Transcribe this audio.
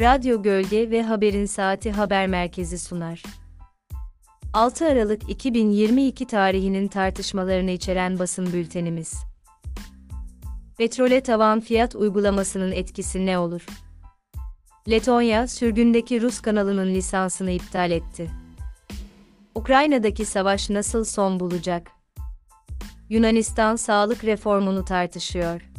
Radyo Gölge ve Haberin Saati Haber Merkezi sunar. 6 Aralık 2022 tarihinin tartışmalarını içeren basın bültenimiz. Petrole tavan fiyat uygulamasının etkisi ne olur? Letonya, sürgündeki Rus kanalının lisansını iptal etti. Ukrayna'daki savaş nasıl son bulacak? Yunanistan sağlık reformunu tartışıyor.